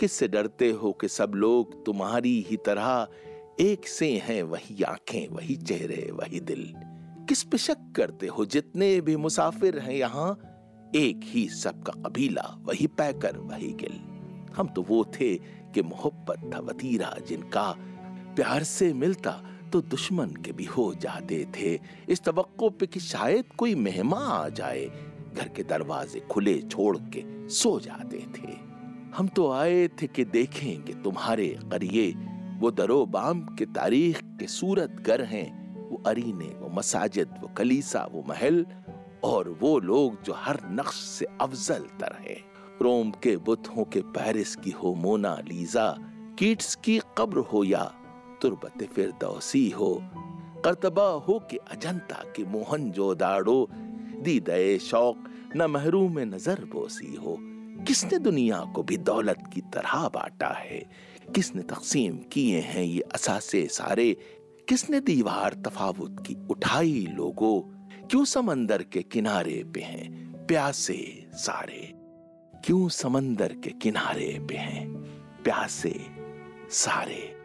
किससे डरते हो कि सब लोग तुम्हारी ही तरह एक से हैं वही आँखें, वही चेहरे, वही दिल? किस पे शक करते हो? जितने भी मुसाफिर हैं यहाँ, एक ही सबका कबीला वही पैकर, वही गिल। हम तो वो थे कि मोहब्बत था वतीरा, जिनका प्यार से मिलता तो दुश्मन के भी हो जाते थे। इस तवक्को पे कि शायद कोई मेहमान आ जाए घर के दरवाजे खुले छोड़ के सो जाते थे। हम तो आए थे कि देखेंगे तुम्हारे करिए वो दरो बाम के तारीख के सूरत गर हैं, वो अरीने, वो मसाजिद, वो कलीसा, वो महल, और वो लोग जो हर नक्श से अफजल तर है। रोम के बुतों के पेरिस की हो मोना लीजा, कीट्स की कब्र हो या तुरबत फिरदौसी हो, करतबा हो के अजंता के मोहन जो दाड़ो दी दे शौक, न महरूम नज़र बोसी हो। किसने दुनिया को भी दौलत की तरह बांटा है? किसने तकसीम किए हैं ये असासे सारे? किसने दीवार तफावत की उठाई लोगों? क्यों समंदर के किनारे पे हैं प्यासे सारे? क्यों समंदर के किनारे पे हैं प्यासे सारे?